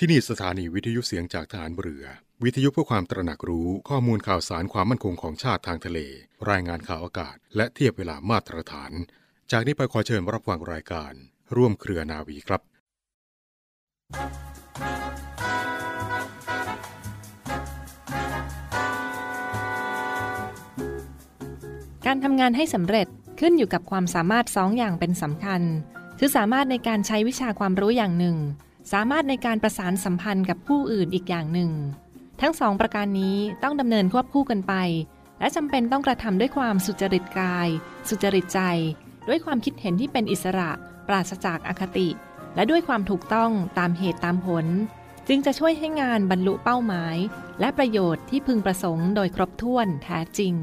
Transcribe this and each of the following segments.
ที่นี่สถานีวิทยุเสียงจากฐานเรือ วิทยุเพื่อความตระหนักรู้ข้อมูลข่าวสารความมั่นคงของชาติทางทะเล รายงานข่าวอากาศ และเทียบเวลามาตรฐาน จากนี้ไปขอเชิญรับฟังรายการ ร่วมเครือนาวีครับ การทำงานให้สำเร็จขึ้นอยู่กับความสามารถสองอย่างเป็นสำคัญ คือสามารถในการใช้วิชาความรู้อย่างหนึ่ง สามารถในการประสานสัมพันธ์กับผู้อื่นอีกอย่างหนึ่ง ทั้งสองประการนี้ต้องดำเนินควบคู่กันไป และจำเป็นต้องกระทำด้วยความสุจริตกาย สุจริตใจ ด้วยความคิดเห็นที่เป็นอิสระ ปราศจากอคติ และด้วยความถูกต้องตามเหตุตามผล จึงจะช่วยให้งานบรรลุเป้าหมาย และประโยชน์ที่พึงประสงค์โดยครบถ้วนแท้จริง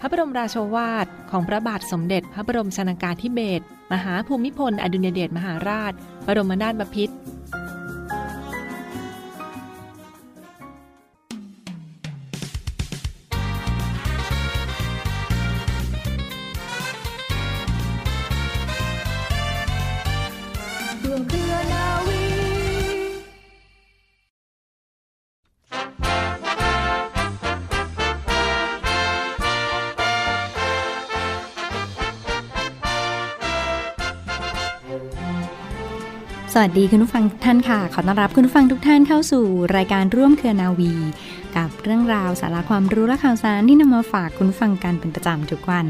พระบรมราโชวาทของพระบาทสมเด็จพระบรมชนากาธิเบศร มหาภูมิพล อดุลยเดชมหาราช บรมนาถบพิตร สวัสดีคุณผู้ฟังทุกท่านค่ะ ขอต้อนรับคุณผู้ฟังทุกท่านเข้าสู่รายการร่วมเครือนาวี กับเรื่องราวสาระความรู้และข่าวสารที่นำมาฝากคุณผู้ฟังกันเป็นประจำทุกวัน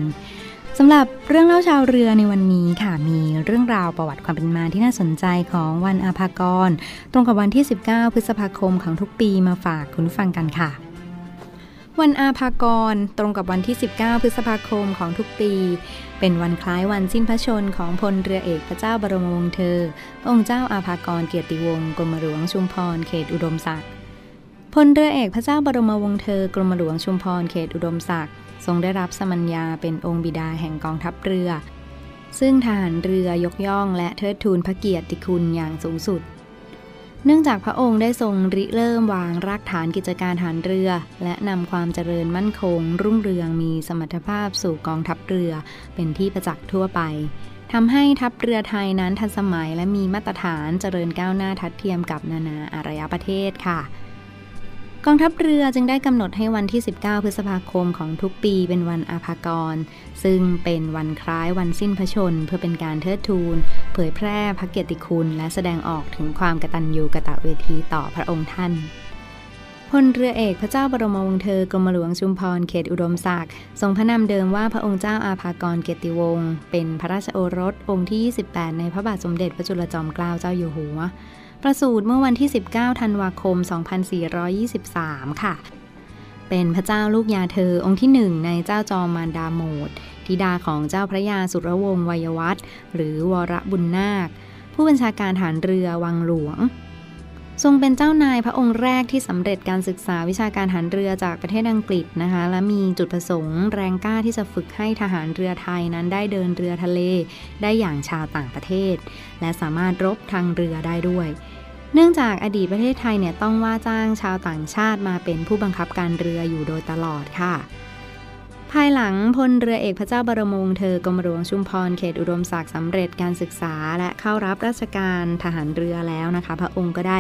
สำหรับเรื่องเล่าชาวเรือในวันนี้ค่ะมีเรื่องราวประวัติความเป็นมาที่น่าสนใจของวันอาภากร ตรงกับวันที่ 19 พฤษภาคมของทุกปีมาฝากคุณผู้ฟังกันค่ะ วันอาภากร ตรงกับวันที่ 19 พฤษภาคมของทุกปี เป็นวันคล้ายวันสิ้นพระชนของพลเรือเอกพระเจ้าบรมวงศ์เธอองค์เจ้าอาภากรเกียรติวงศ์กรมหลวงชุมพรเขตอุดมศักดิ์พลเรือเอกพระเจ้าบรมวงศ์เธอกรมหลวงชุมพรเขตอุดมศักดิ์ทรงได้รับสมัญญาเป็นองค์บิดาแห่งกองทัพเรือ ซึ่งทหารเรือยกย่องและเทิดทูนพระเกียรติคุณอย่างสูงสุด เนื่องจากพระองค์ได้ทรงริเริ่มวางรากฐานกิจการฐานเรือ และนำความเจริญมั่นคง รุ่งเรืองมีสมรรถภาพสู่กองทัพเรือ เป็นที่ประจักษ์ทั่วไปทำให้ทัพเรือไทยนั้นทันสมัยและมีมาตรฐานเจริญก้าวหน้าทัดเทียมกับนานาอารยประเทศค่ะ กองทัพเรือจึงได้กำหนดให้วันที่ 19 พฤษภาคมของทุกปีเป็นวันอาภากร ซึ่งเป็นวันคล้ายวันสิ้นพระชน เพื่อเป็นการเทิดทูน เผยแพร่พระเกียรติคุณ และแสดงออกถึงความกตัญญูกะตเวทีต่อพระองค์ท่านพลเรือเอกพระเจ้าบรมวงศ์เธอกรมหลวงชุมพรเขตอุดมศักดิ์ทรงพระนามเดิมว่าพระองค์เจ้าอาภากรเกียรติวงศ์เป็นพระราชโอรสองค์ที่ 28 ในพระบาทสมเด็จพระจุลจอมเกล้าเจ้าอยู่หัว ประสูติเมื่อวันที่ 19 ธันวาคม 2423 ค่ะ เป็นพระเจ้าลูกยาเธอองค์ที่หนึ่งในเจ้าจอมมารดาโมดธิดาของเจ้าพระยาสุรวงศ์วัยวัฒหรือวรบุญนาค ผู้บัญชาการฐานเรือวังหลวง ทรงเป็นเจ้านายพระองค์แรกที่สำเร็จการศึกษาวิชาการฐานเรือจากประเทศอังกฤษนะคะ และมีจุดประสงค์แรงกล้าที่จะฝึกให้ทหารเรือไทยนั้นได้เดินเรือทะเล ได้อย่างชาวต่างประเทศ และสามารถรบทางเรือได้ด้วย เนื่องจากอดีตประเทศไทยเนี่ยต้องว่าจ้างชาวต่างชาติมาเป็นผู้บังคับการเรืออยู่โดยตลอดค่ะ ภายหลังพลเรือเอกพระเจ้าบรมวงศ์เธอกรมหลวงชุมพรเขตอุดมศักดิ์สำเร็จการศึกษา และเข้ารับราชการทหารเรือแล้วนะคะ พระองค์ก็ได้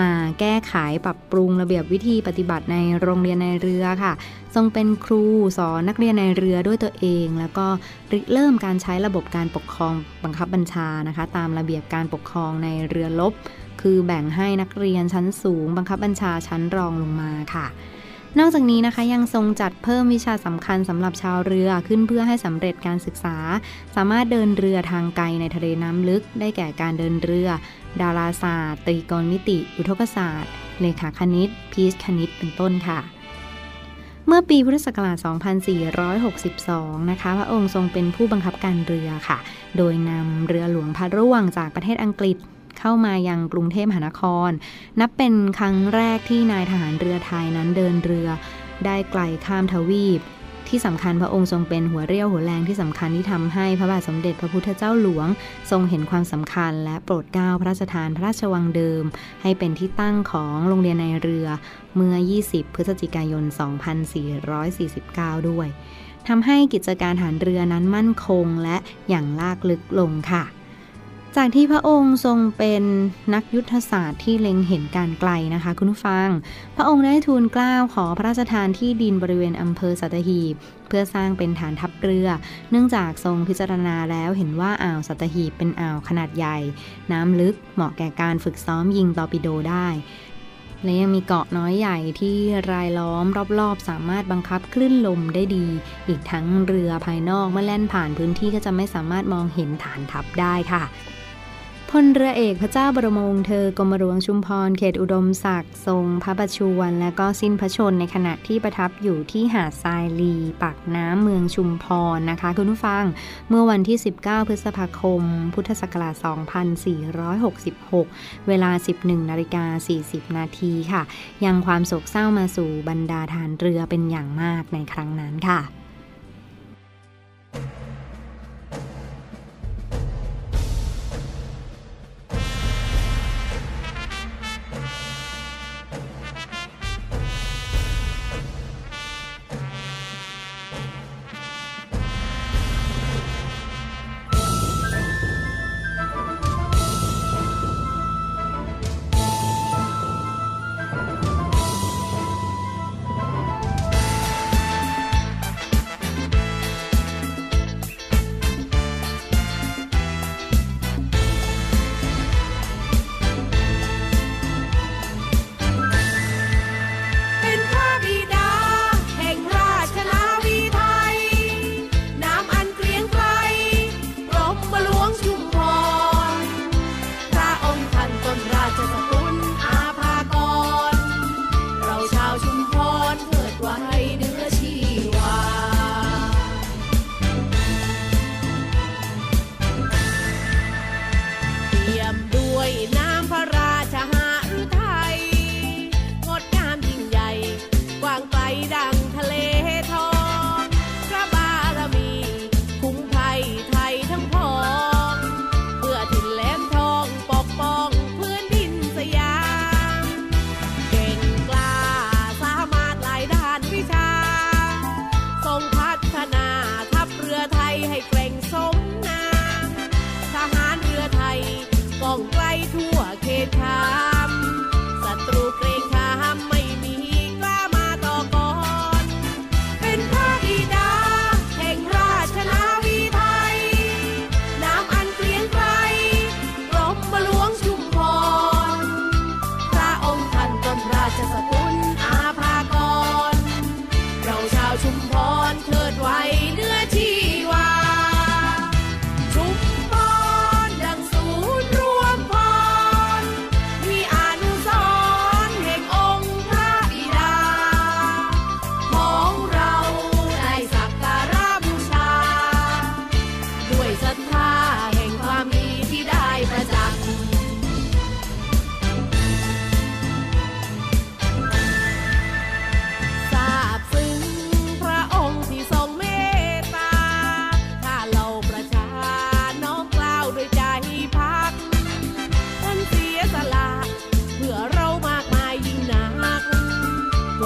มาแก้ไขปรับปรุงระเบียบวิธีปฏิบัติในโรงเรียนในเรือค่ะ ทรงเป็นครูสอนนักเรียนในเรือด้วยตัวเอง แล้วก็ริเริ่มการใช้ระบบการปกครองบังคับบัญชานะคะ ตามระเบียบการปกครองในเรือลบ คือแบ่งให้นักเรียนชั้นสูง บังคับบัญชาชั้นรองลงมาค่ะ นอกจากนี้นะคะยังทรงจัดเพิ่มวิชาสำคัญสำหรับชาวเรือขึ้นเพื่อให้สำเร็จการศึกษา สามารถเดินเรือทางไกลในทะเลน้ำลึก ได้แก่การเดินเรือ ดาราศาสตร์ ตรีกรมิติ อุทกศาสตร์ เลขาคณิต พีชคณิต เป็นต้นค่ะเมื่อปีพุทธศักราช 2462 นะคะ พระองค์ทรงเป็นผู้บังคับการเรือค่ะ โดยนำเรือหลวงพระร่วงจากประเทศอังกฤษ เข้ามายังกรุงเทพมหานคร นับเป็นครั้งแรกที่นายทหารเรือไทยนั้นเดินเรือ ได้ไกลข้ามทวีป ที่สำคัญพระองค์ทรงเป็นหัวเรี่ยวหัวแรงที่สำคัญที่ทำให้พระบาทสมเด็จพระพุทธเจ้าหลวง ทรงเห็นความสำคัญและโปรดเกล้าพระราชทานพระราชวังเดิม ให้เป็นที่ตั้งของโรงเรียนในเรือเมื่อ 20 พฤศจิกายน 2449 ด้วยทำให้กิจการฐานเรือนั้นมั่นคงและอย่างลากลึกลงค่ะ จากที่พระองค์ทรงเป็นนักยุทธศาสตร์ที่เล็งเห็นการไกลนะคะ คุณผู้ฟัง พระองค์ได้ทูลกล้าวขอพระราชทานที่ดินบริเวณอำเภอสัตหีบ เพื่อสร้างเป็นฐานทัพเรือ เนื่องจากทรงพิจารณาแล้วเห็นว่าอ่าวสัตหีบเป็นอ่าวขนาดใหญ่ น้ำลึกเหมาะแก่การฝึกซ้อมยิงตอร์ปิโดได้และยังมีเกาะน้อยใหญ่ที่รายล้อมรอบๆ สามารถบังคับคลื่นลมได้ดี อีกทั้งเรือภายนอกเมื่อแล่นผ่านพื้นที่ก็จะไม่สามารถมองเห็นฐานทัพได้ค่ะ พลเรือเอกพระเจ้าบรมวงศ์เธอกรมหลวงชุมพรเขตอุดมศักดิ์ทรงพระประชวรและก็สิ้นพระชนในขณะที่ประทับอยู่ที่หาดทรายลีปากน้ำเมืองชุมพรนะคะ คุณผู้ฟังเมื่อวันที่ 19 พฤษภาคม พุทธศักราช 2466 เวลา 11นาฬิกา40 นาทีค่ะ ยังความโศกเศร้ามาสู่บรรดาฐานเรือเป็นอย่างมากในครั้งนั้นค่ะ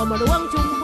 我的王中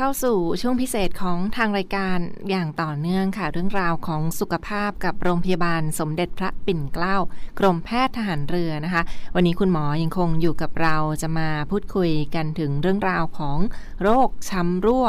เข้าสู่ช่วงพิเศษของทางรายการอย่างต่อเนื่องค่ะ เรื่องราวของสุขภาพกับโรงพยาบาลสมเด็จพระปิ่นเกล้ากรมแพทย์ทหารเรือนะคะ วันนี้คุณหมอยังคงอยู่กับเราจะมาพูดคุยกันถึงเรื่องราวของโรคช้ำรั่ว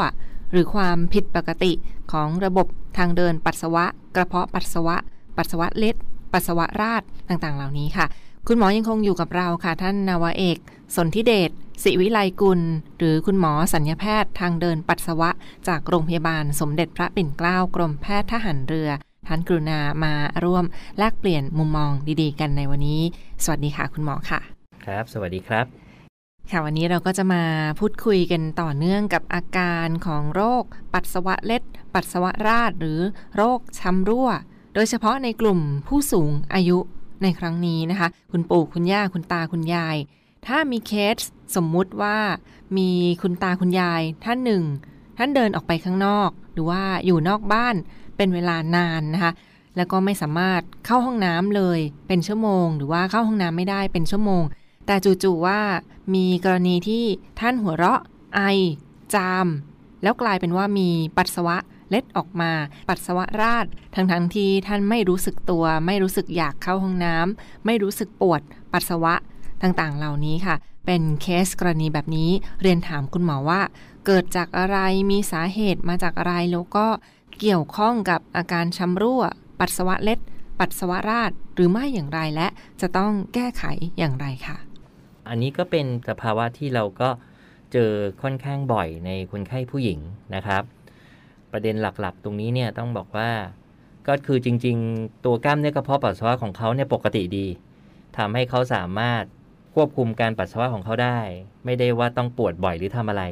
หรือความผิดปกติของระบบทางเดินปัสสาวะ กระเพาะปัสสาวะ ปัสสาวะเล็ด ปัสสาวะราดต่างๆ เหล่านี้ค่ะ คุณหมอยังคงอยู่กับเราค่ะท่านนาวเอก สนธิเดช ศิวิไลกุล หรือคุณหมอสัญญาแพทย์ทางเดินปัสสาวะ จากโรงพยาบาลสมเด็จพระปิ่นเกล้ากรมแพทย์ทหารเรือท่านกรุณามาร่วมแลกเปลี่ยนมุมมองดีๆ กันในวันนี้ สวัสดีค่ะคุณหมอค่ะ ครับ สวัสดีครับ ค่ะวันนี้เราก็จะมาพูดคุยกันต่อเนื่องกับอาการของโรค ปัสสาวะเล็ด ปัสสาวะราดหรือโรคช้ำรั่ว โดยเฉพาะในกลุ่มผู้สูงอายุในครั้งนี้นะคะ คุณปู่คุณย่าคุณตาคุณยาย ถ้ามีเคสสมมุติว่ามีคุณตาคุณยายท่านหนึ่ง ท่านเดินออกไปข้างนอก หรือว่าอยู่นอกบ้านเป็นเวลานานนะคะ แล้วก็ไม่สามารถเข้าห้องน้ำเลยเป็นชั่วโมง หรือว่าเข้าห้องน้ำไม่ได้เป็นชั่วโมง แต่จู่ๆว่ามีกรณีที่ท่านหัวเราะไอ จาม แล้วกลายเป็นว่ามีปัสสาวะเล็ดออกมาปัสสาวะราดทั้งๆทที่ท่านไม่รู้สึกตัว ไม่รู้สึกอยากเข้าห้องน้ำไม่รู้สึกปวดปัสสาวะ ต่างๆ เหล่านี้ค่ะ เป็นเคสกรณีแบบนี้เรียนถามคุณหมอว่า เกิดจากอะไรมีสาเหตุมาจากอะไรแล้วก็เกี่ยวข้องกับอาการช้ำรั่ว ปัสสาวะเล็ด ปัสสาวะราดหรือไม่อย่างไรและจะต้องแก้ไขอย่างไรค่ะ อันนี้ก็เป็นสภาวะที่เราก็เจอค่อนข้างบ่อยในคนไข้ผู้หญิงนะครับ ประเด็นหลักๆ ตรงนี้เนี่ยต้องบอกว่าก็คือจริง ๆ ตัวกล้ามเนื้อกระเพาะปัสสาวะของเขาเนี่ยปกติดีทำให้เขาสามารถ ควบคุมการปัสสาวะของเขาได้ ไม่ได้ว่าต้องปวดบ่อยหรือทำอะไร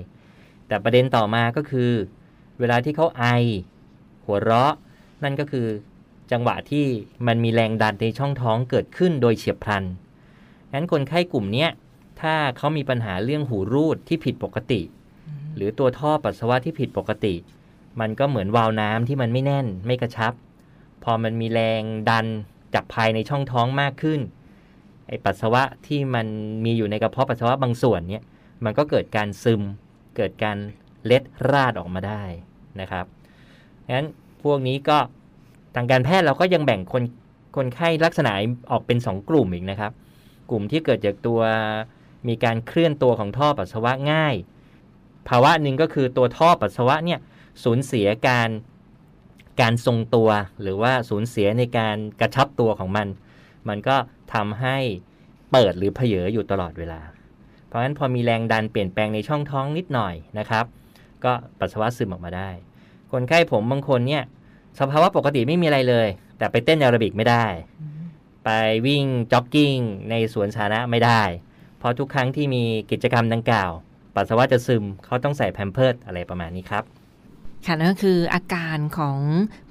แต่ประเด็นต่อมาก็คือ เวลาที่เขาไอ หัวเราะ นั่นก็คือจังหวะที่มันมีแรงดันในช่องท้องเกิดขึ้นโดยเฉียบพลันงั้นคนไข้กลุ่มเนี้ยถ้าเขามีปัญหาเรื่องหูรูดที่ผิดปกติ หรือตัวท่อปัสสาวะที่ผิดปกติ มันก็เหมือนวาล์วน้ำที่มันไม่แน่นไม่กระชับ พอมันมีแรงดันจากภายในช่องท้องมากขึ้น ไอปัสสาวะที่มันมีอยู่ในกระเพาะปัสสาวะบางส่วนเนี่ยมันก็เกิดการซึม เกิดการเล็ดราดออกมาได้นะครับงั้นพวกนี้ก็ทางการแพทย์เราก็ยังแบ่งคนคนไข้ลักษณะออกเป็น 2 กลุ่มอีกนะครับ กลุ่มที่เกิดจากตัวมีการเคลื่อนตัวของท่อปัสสาวะง่าย ภาวะหนึ่งก็คือตัวท่อปัสสาวะเนี่ยสูญเสียการการทรงตัว หรือว่าสูญเสียในการกระชับตัวของมัน มันก็ ทำให้เปิดหรือเผยอยู่ตลอดเวลา เพราะฉะนั้นพอมีแรงดันเปลี่ยนแปลงในช่องท้องนิดหน่อยนะครับ ก็ปัสสาวะซึมออกมาได้ คนไข้ผมบางคนเนี่ยสภาวะปกติไม่มีอะไรเลย แต่ไปเต้นแอโรบิกไม่ได้ ไปวิ่งจ็อกกิ้งในสวนสาธารณะไม่ได้ เพราะทุกครั้งที่มีกิจกรรมดังกล่าว ปัสสาวะจะซึมเขาต้องใส่แพมเพิร์ดอะไรประมาณนี้ครับค่ะนั่นก็คืออาการของ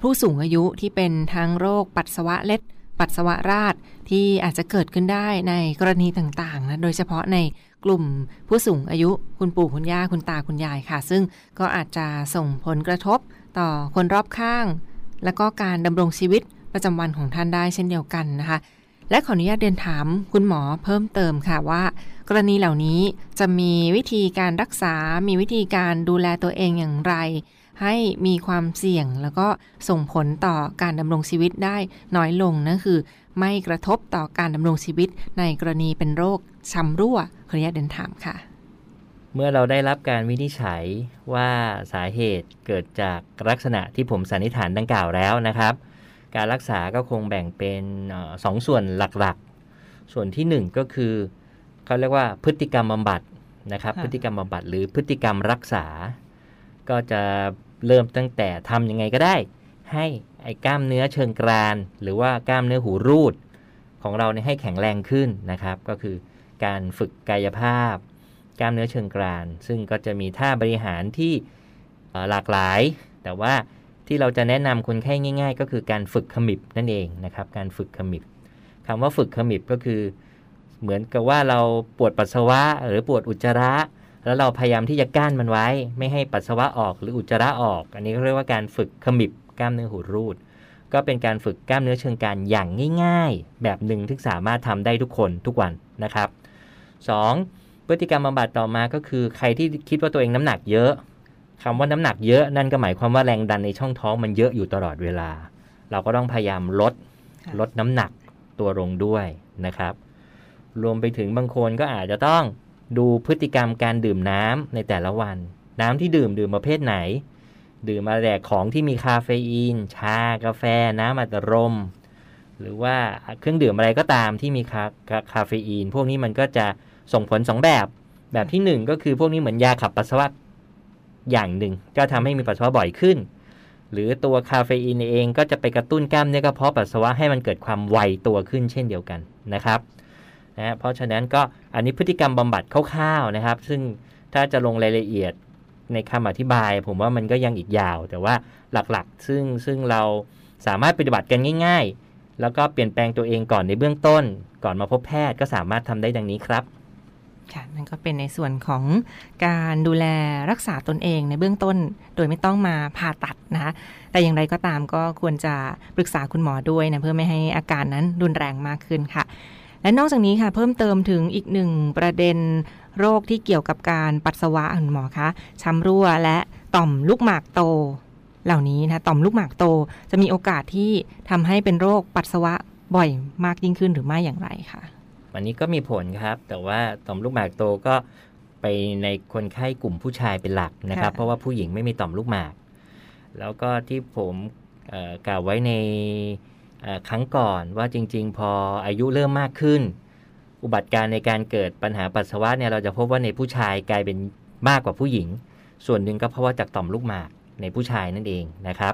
ผู้สูงอายุที่เป็นทั้งโรคปัสสาวะเล็ด ปัสสาวะราดที่อาจจะเกิดขึ้นได้ในกรณีต่างๆนะโดยเฉพาะในกลุ่มผู้สูงอายุคุณปู่คุณย่าคุณตาคุณยายค่ะ ซึ่งก็อาจจะส่งผลกระทบต่อคนรอบข้าง แล้วก็การดำรงชีวิตประจำวันของท่านได้เช่นเดียวกันนะคะ และขออนุญาตเรียนถามคุณหมอเพิ่มเติมค่ะว่า กรณีเหล่านี้จะมีวิธีการรักษา มีวิธีการดูแลตัวเองอย่างไร ให้มีความเสี่ยงแล้วก็ส่งผลต่อการดำรงชีวิตได้น้อยลงนั่นคือ ไม่กระทบต่อการดำรงชีวิตในกรณีเป็นโรคช้ำรั่วขออนุญาตเดินถามค่ะ เมื่อเราได้รับการวินิจฉัยว่าสาเหตุเกิดจากลักษณะที่ผมสันนิษฐานดังกล่าวแล้วนะครับ การรักษาก็คงแบ่งเป็นออสองส่วนหลักๆ ส่วนที่ 1 ก็คือเขาเรียกว่าพฤติกรรมบำบัดนะครับค่ะพฤติกรรมบำบัดหรือพฤติกรรมรักษา ก็จะ เริ่มตั้งแต่ทำยังไงก็ได้ ให้ไอ้กล้ามเนื้อเชิงกราน หรือว่ากล้ามเนื้อหูรูด ของเราเนี่ยให้แข็งแรงขึ้นนะครับ ก็คือการฝึกกายภาพ กล้ามเนื้อเชิงกราน ซึ่งก็จะมีท่าบริหารที่หลากหลาย แต่ว่าที่เราจะแนะนำคนไข้ง่าย ๆ ก็คือการฝึกขมิบนั่นเองนะครับการฝึกขมิบคำว่าฝึกขมิบก็คือ เหมือนกับว่าเราปวดปัสสาวะหรือปวดอุจจาระ แล้วเราพยายามที่จะก้านมันไว้ ไม่ให้ปัสสาวะออกหรืออุจจาระออก อันนี้ก็เรียกว่าการฝึกขมิบกล้ามเนื้อหูรูด ก็เป็นการฝึกกล้ามเนื้อเชิงกรานอย่างง่าย ๆ แบบหนึ่งที่สามารถทำได้ทุกคนทุกวันนะครับ 2. พฤติกรรมบำบัดต่อมาก็คือ ใครที่คิดว่าตัวเองน้ำหนักเยอะคำว่าน้ำหนักเยอะนั่นก็หมายความว่าแรงดันในช่องท้องมันเยอะอยู่ตลอดเวลา เราก็ต้องพยายามลดค่ะลดน้ำหนักตัวลงด้วยนะครับ รวมไปถึงบางคนก็อาจจะต้อง ดูพฤติกรรมการดื่มน้ำในแต่ละวัน น้ำที่ดื่มดื่มประเภทไหน ดื่มมาแต่ของที่มีคาเฟอีน ชา กาแฟ น้ำอัดลมหรือว่าเครื่องดื่มอะไรก็ตามที่มีคาคาคาเฟอีน พวกนี้มันก็จะส่งผลสองแบบ แบบที่หนึ่งก็คือพวกนี้เหมือนยาขับปัสสาวะอย่างหนึ่ง ก็ทำให้มีปัสสาวะบ่อยขึ้น หรือตัวคาเฟอีนเองก็จะไปกระตุ้นกล้ามเนื้อกระเพาะปัสสาวะให้มันเกิดความไวตัวขึ้นเช่นเดียวกันนะครับ นะเพราะฉะนั้นก็อันนี้พฤติกรรมบำบัดคร่าวๆนะครับ ซึ่งถ้าจะลงรายละเอียดในคำอธิบาย ผมว่ามันก็ยังอีกยาว แต่ว่าหลักๆ ซึ่งซึ่งเราสามารถปฏิบัติกันง่าย ๆ แล้วก็เปลี่ยนแปลงตัวเองก่อนในเบื้องต้น ก่อนมาพบแพทย์ก็สามารถทำได้ดังนี้ครับค่ะนั่นก็เป็นในส่วนของการดูแลรักษาตนเองในเบื้องต้น โดยไม่ต้องมาผ่าตัดนะคะแต่อย่างไรก็ตามก็ควรจะปรึกษาคุณหมอด้วยนะเพื่อไม่ให้อาการนั้นรุนแรงมากขึ้นค่ะ และนอกจากนี้ค่ะเพิ่มเติมถึงอีกหนึ่งประเด็นโรคที่เกี่ยวกับการปัสสาวะคุณหมอคะช้ำรั่วและต่อมลูกหมากโต เหล่านี้นะต่อมลูกหมากโตจะมีโอกาสที่ทำให้เป็นโรคปัสสาวะบ่อยมากยิ่งขึ้นหรือไม่อย่างไรคะวันนี้ก็มีผลครับ แต่ว่าต่อมลูกหมากโตก็ไปในคนไข้กลุ่มผู้ชายเป็นหลักนะครับค่ะเพราะว่าผู้หญิงไม่มีต่อมลูกหมาก แล้วก็ที่ผมเอ่อกล่าวไว้ในเอ่อ ครั้งก่อนว่าจริง ๆ พออายุเริ่มมากขึ้น อุบัติการในการเกิดปัญหาปัสสาวะเนี่ยเราจะพบว่าในผู้ชายกลายเป็นมากกว่าผู้หญิง ส่วนหนึ่งก็เพราะว่าจากต่อมลูกหมากในผู้ชายนั่นเองนะครับ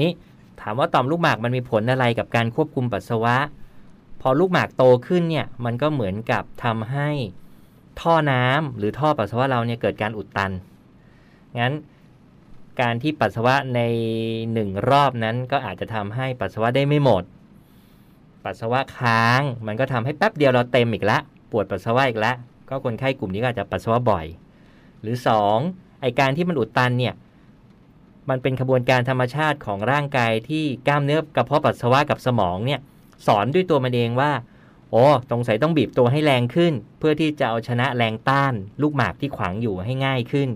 นี่ถามว่าต่อมลูกหมากมันมีผลอะไรกับการควบคุมปัสสาวะ พอลูกหมากโตขึ้นเนี่ยมันก็เหมือนกับทำให้ท่อน้ำหรือท่อปัสสาวะเราเนี่ยเกิดการอุดตัน งั้น การที่ปัสสาวะในหนึ่งรอบนั้นก็อาจจะทำให้ปัสสาวะได้ไม่หมด ปัสสาวะค้าง มันก็ทำให้แป๊บเดียวเราเต็มอีกละ ปวดปัสสาวะอีกละ ก็คนไข้กลุ่มนี้ก็อาจจะปัสสาวะบ่อย หรือสองไอการที่มันอุดตันเนี่ยมันเป็นขบวนการธรรมชาติของร่างกายที่กล้ามเนื้อกระเพาะปัสสาวะกับสมองเนี่ยสอนด้วยตัวมันเองว่าโอ้สงสัยต้องบีบตัวให้แรงขึ้น เพื่อที่จะเอาชนะแรงต้าน ลูกหมากที่ขวางอยู่ให้ง่ายขึ้น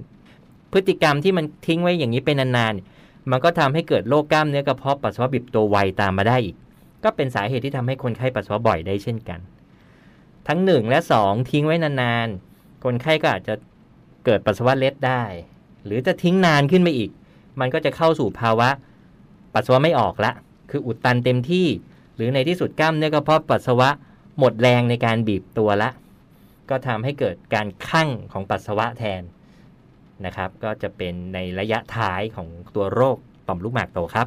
พฤติกรรมที่มันทิ้งไว้อย่างนี้เป็นนานๆ มันก็ทำให้เกิดโรคกล้ามเนื้อกระเพาะปัสสาวะบีบตัวไวตามมาได้อีก ก็เป็นสาเหตุที่ทำให้คนไข้ปัสสาวะบ่อยได้เช่นกัน ทั้งหนึ่งและสองทิ้งไว้นานๆ คนไข้ก็อาจจะเกิดปัสสาวะเล็ดได้ หรือจะทิ้งนานขึ้นไปอีก มันก็จะเข้าสู่ภาวะปัสสาวะไม่ออกละ คืออุดตันเต็มที่ หรือในที่สุดกล้ามเนื้อกระเพาะปัสสาวะหมดแรงในการบีบตัวละ ก็ทำให้เกิดการคั่งของปัสสาวะแทน นะครับ ก็จะเป็นในระยะท้ายของตัวโรคต่อมลูกหมากโตครับ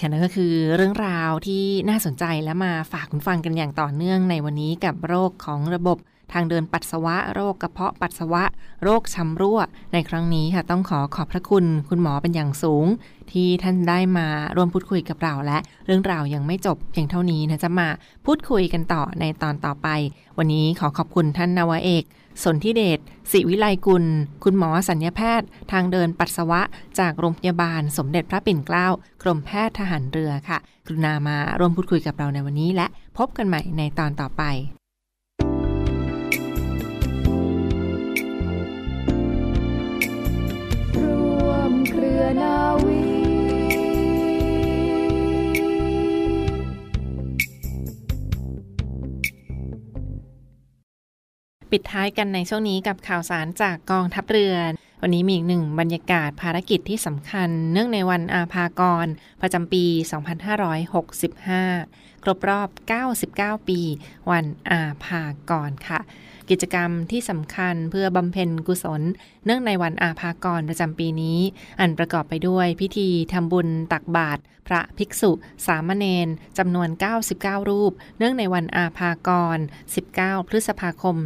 ค่ะนั่นก็คือเรื่องราวที่น่าสนใจและมาฝากคุณฟังกันอย่างต่อเนื่องในวันนี้กับโรคของระบบทางเดินปัสสาวะ โรคกระเพาะปัสสาวะ โรคช้ำรั่ว ในครั้งนี้ค่ะต้องขอขอบพระคุณคุณหมอเป็นอย่างสูง ที่ท่านได้มาร่วมพูดคุยกับเราและ เรื่องราวยังไม่จบเพียงเท่านี้นะจะมาพูดคุยกันต่อในตอนต่อไป วันนี้ขอขอบคุณท่านนวเอก สนธิเดชศิวิไลกุล คุณหมอสัญญาแพทย์ ทางเดินปัสสาวะ จากโรงพยาบาลสมเด็จพระปิ่นเกล้ากรมแพทย์ทหารเรือค่ะ กรุณามาร่วมพูดคุยกับเราในวันนี้และพบกันใหม่ในตอนต่อไปร่วมเครือนาวี ปิดท้ายกันในช่วงนี้กับข่าวสารจากกองทัพเรือ วันนี้มีอีกหนึ่งบรรยากาศภารกิจที่สำคัญ เนื่องในวันอาภากร ประจำปี 2565 ครบรอบ 99 ปี วันอาภากรค่ะ กิจกรรมที่สำคัญเพื่อบำเพ็ญกุศล เนื่องในวันอาภากรประจำปีนี้ อันประกอบไปด้วยพิธีทำบุญตักบาตรพระภิกษุ สามเณรจำนวน 99 รูป เนื่องในวันอาภากร 19 พฤษภาคม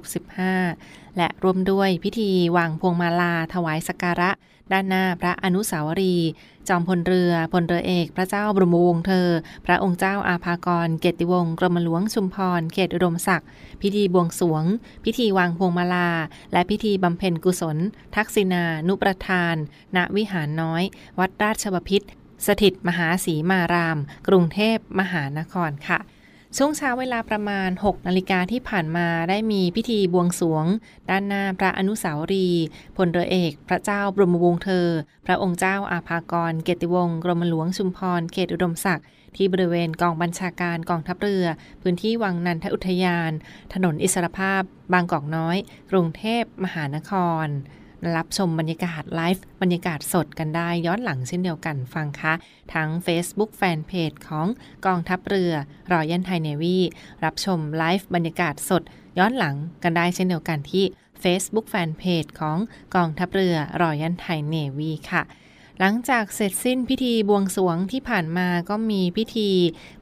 2565 และรวมด้วยพิธีวางพวงมาลาถวายสักการะ ด้านหน้าพระอนุสาวรีย์จอมพลเรือพลเรือเอก พระเจ้าบรมวงศ์เธอ พระองค์เจ้าอาภากร เกติวงศ์กรมหลวงชุมพร เขตอุดมศักดิ์พิธีบวงสรวง พิธีวางพวงมาลา และพิธีบำเพ็ญกุศล ทักษิณานุประทาน ณวิหารน้อย วัดราชบพิตรสถิตมหาศรีมาราม กรุงเทพมหานครค่ะ ช่วงเช้าเวลาประมาณ 6 นาฬิกาที่ผ่านมาได้มีพิธีบวงสวง ด้านหน้าพระอนุสาวรีย์พลเรือเอก พระเจ้าบรมวงศ์เธอ พระองค์เจ้าอาภากร เกติวงศ์กรมหลวงชุมพร เขตอุดมศักดิ์ที่บริเวณกองบัญชาการกองทัพเรือ พื้นที่วังนันทอุทยาน ถนนอิสรภาพ บางกอกน้อย กรุงเทพมหานคร รับชมบรรยากาศไลฟ์บรรยากาศสดกันได้ย้อนหลังเช่นเดียวกันฟังคะ ทั้ง Facebook Fanpage ของกองทัพเรือรอยันไทยเนวีรับชมไลฟ์บรรยากาศสด ย้อนหลังกันได้เช่นเดียวกันที่ Facebook Fanpage ของกองทัพเรือรอยันไทยเนวีค่ะ หลังจากเสร็จสิ้นพิธีบวงสรวงที่ผ่านมาก็มีพิธี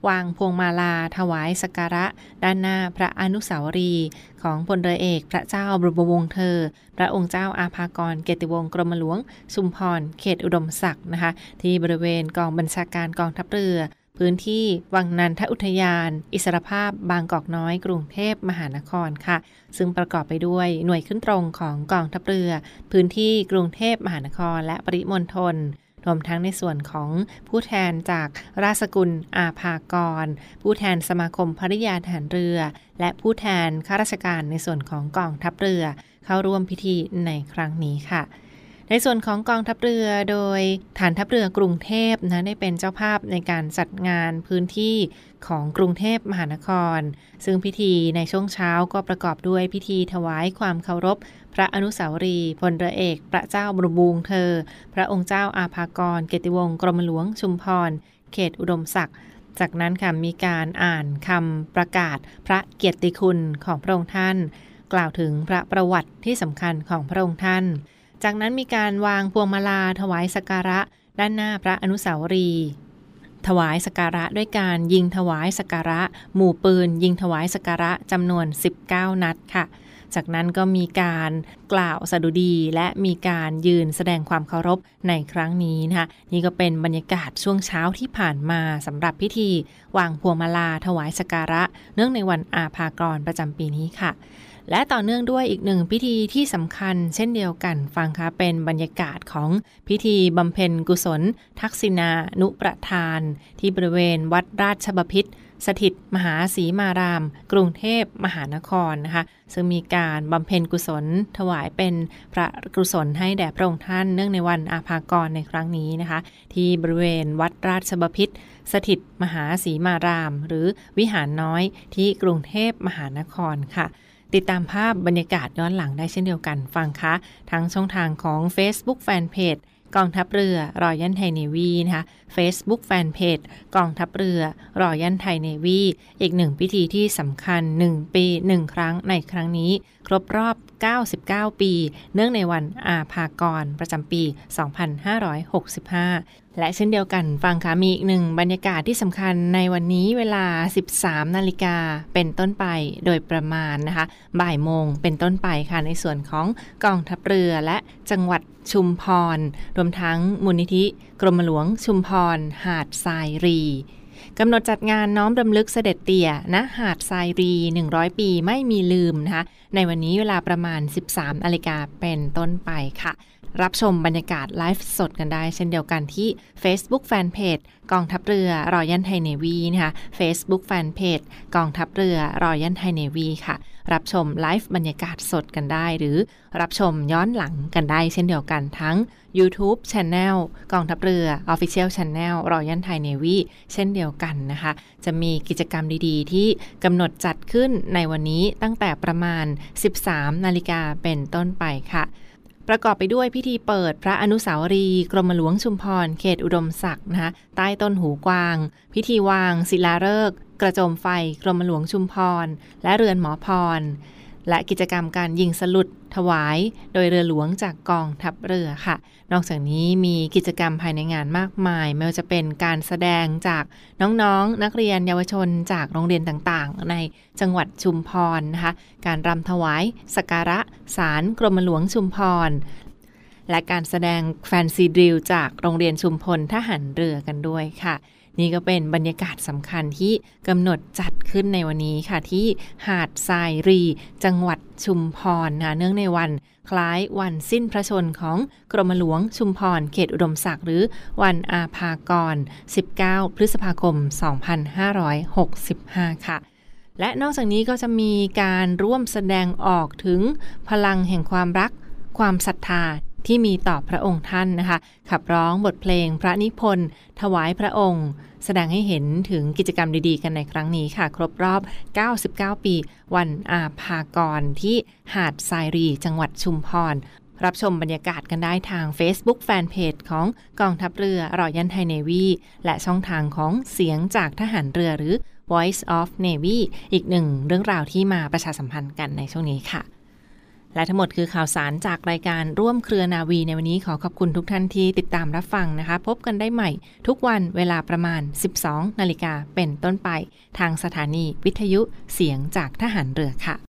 วางพวงมาลาถวายสักการะ ด้านหน้าพระอนุสาวรีย์ของพลเรือเอกพระเจ้าบรมวงศ์เธอ พระองค์เจ้าอาภากรเกติวงศ์กรมหลวงชุมพร เขตอุดมศักดิ์นะคะ ที่บริเวณกองบัญชาการกองทัพเรือ พื้นที่วังนันทอุทยาน อิสรภาพบางกอกน้อย กรุงเทพมหานครค่ะ ซึ่งประกอบไปด้วยหน่วยขึ้นตรงของกองทัพเรือ พื้นที่กรุงเทพมหานคร และปริมณฑลรวมทั้งในส่วนของผู้แทนจากราชกุลอาภากร ผู้แทนสมาคมภริยาทหารเรือ และผู้แทนข้าราชการในส่วนของกองทัพเรือ เข้าร่วมพิธีในครั้งนี้ค่ะ ในส่วนของกองทัพเรือโดยฐานทัพเรือกรุงเทพนะได้เป็นเจ้าภาพในการจัดงานพื้นที่ของกรุงเทพมหานคร ซึ่งพิธีในช่วงเช้าก็ประกอบด้วยพิธีถวายความเคารพ พระอนุสาวรีย์พลเรือเอก พระเจ้าบรมวงศ์เธอ พระองค์เจ้าอาภากร เกติวงศ์กรมหลวงชุมพร เขตอุดมศักดิ์จากนั้นค่ะมีการอ่านคำประกาศพระเกียรติคุณของพระองค์ท่าน กล่าวถึงพระประวัติที่สำคัญของพระองค์ท่าน จากนั้นมีการวางพวงมาลาถวายสักการะด้านหน้าพระอนุสาวรีย์ถวายสการะด้วยการยิงถวายสการะ หมู่ปืน ยิงถวายสการะจำนวน 19 นัดค่ะ จากนั้นก็มีการกล่าวสดุดีและมีการยืนแสดงความเคารพในครั้งนี้นะคะนี่ก็เป็นบรรยากาศช่วงเช้าที่ผ่านมาสำหรับพิธี วางพวงมาลาถวายสการะ เนื่องในวันอาภากรประจำปีนี้ค่ะ และต่อเนื่องด้วยอีกหนึ่งพิธีที่สำคัญเช่นเดียวกันฟังคะเป็นบรรยากาศของพิธีบำเพ็ญกุศล ทักษิณานุประทาน ที่บริเวณวัดราชบพิษสถิตมหาสีมาราม กรุงเทพมหานครนะคะ ซึ่งมีการบำเพ็ญกุศลถวายเป็นพระกุศลให้แด่พระองค์ท่านเนื่องในวันอาภากรในครั้งนี้นะคะ ที่บริเวณวัดราชบพิษสถิตมหาสีมาราม หรือวิหารน้อยที่กรุงเทพมหานครค่ะ ติดตามภาพบรรยากาศย้อนหลังได้เช่นเดียวกันฟังคะ ทั้งช่องทางของ Facebook Fanpage กองทัพเรือรอยันไทยเนวีนะคะ Facebook Fanpage กองทัพเรือรอยันไทยเนวีอีกหนึ่งพิธีที่สำคัญ 1 ปี 1 ครั้งในครั้งนี้ ครบรอบ 99 ปี เนื่องในวันอาภากรประจำปี 2565 และเช่นเดียวกันฟังค่ะมีอีกหนึ่งบรรยากาศที่สำคัญในวันนี้เวลา 13 นาฬิกาเป็นต้นไปโดยประมาณนะคะ บ่ายโมงเป็นต้นไปค่ะในส่วนของกองทัพเรือและจังหวัดชุมพร รวมทั้งมูลนิธิ กรมหลวงชุมพร หาดทรายรีกำหนดจัดงานน้อมรำลึกเสด็จเตี่ยณหาดทรายรี 100 ปีไม่มีลืมนะคะ ในวันนี้เวลาประมาณ 13นาฬิกาเป็นต้นไปค่ะ รับชมบรรยากาศไลฟ์สดกันได้ เช่นเดียวกันที่ Facebook Fanpage กองทัพเรือรอยันไทยเนวีนะคะ Facebook Fanpage กองทัพเรือรอยันไทยเนวีค่ะ รับชมไลฟ์บรรยากาศสดกันได้ หรือรับชมย้อนหลังกันได้ เช่นเดียวกันทั้ง YouTube Channel กองทัพเรือ Official Channel รอยันไทยเนวีเช่นเดียวกันนะคะ จะมีกิจกรรมดีๆ ที่กำหนดจัดขึ้นในวันนี้ตั้งแต่ประมาณ 13 นาฬิกาเป็นต้นไปค่ะ ประกอบไปด้วยพิธีเปิดพระอนุสาวรีย์กรมหลวงชุมพร เขตอุดมศักดิ์นะคะใต้ต้นหูกวาง พิธีวาง ศิลาฤกษ์กระโจมไฟ กรมหลวงชุมพร และเรือนหมอพร และกิจกรรมการยิงสลุดถวาย โดยเรือหลวงจากกองทัพเรือค่ะ นอกจากนี้มีกิจกรรมภายในงานมากมาย ไม่ว่าจะเป็นการแสดงจากน้องๆนนักเรียนเยาวชนจากโรงเรียนต่างๆ ในจังหวัดชุมพรนะคะ การรำถวายสการะสารกรมหลวงชุมพรและการแสดงแฟนซีดริลจากโรงเรียนชุมพลทหารเรือกันด้วยค่ะ นี่ก็เป็นบรรยากาศสำคัญที่กำหนดจัดขึ้นในวันนี้ค่ะที่หาดทรายรี จังหวัดชุมพรนะเนื่องในวัน คล้ายวันสิ้นพระชนของกรมหลวงชุมพรเขตอุดมศักดิ์หรือวันอาภากร 19 พฤษภาคม 2565 ค่ะและนอกจากนี้ก็จะมีการร่วมแสดงออกถึงพลังแห่งความรัก ความศรัทธา ที่มีต่อพระองค์ท่านนะคะ ขับร้องบทเพลงพระนิพนธ์ถวายพระองค์ แสดงให้เห็นถึงกิจกรรมดีๆ กันในครั้งนี้ค่ะ ครบรอบ 99 ปี วันอาภากรที่หาดทรายรีจังหวัดชุมพรรับชมบรรยากาศกันได้ทาง Facebook Fanpage ของกองทัพเรือรอยันไทยเนวีและช่องทางของเสียงจากทหารเรือหรือ Voice of Navy อีกหนึ่งเรื่องราวที่มาประชาสัมพันธ์กันในช่วงนี้ค่ะ และทั้งหมดคือข่าวสารจากรายการร่วมเครือนาวีในวันนี้ขอขอบคุณทุกท่านที่ติดตามรับฟังนะคะ พบกันได้ใหม่ ทุกวันเวลาประมาณ 12 นาฬิกาเป็นต้นไป ทางสถานีวิทยุเสียงจากทหารเรือค่ะ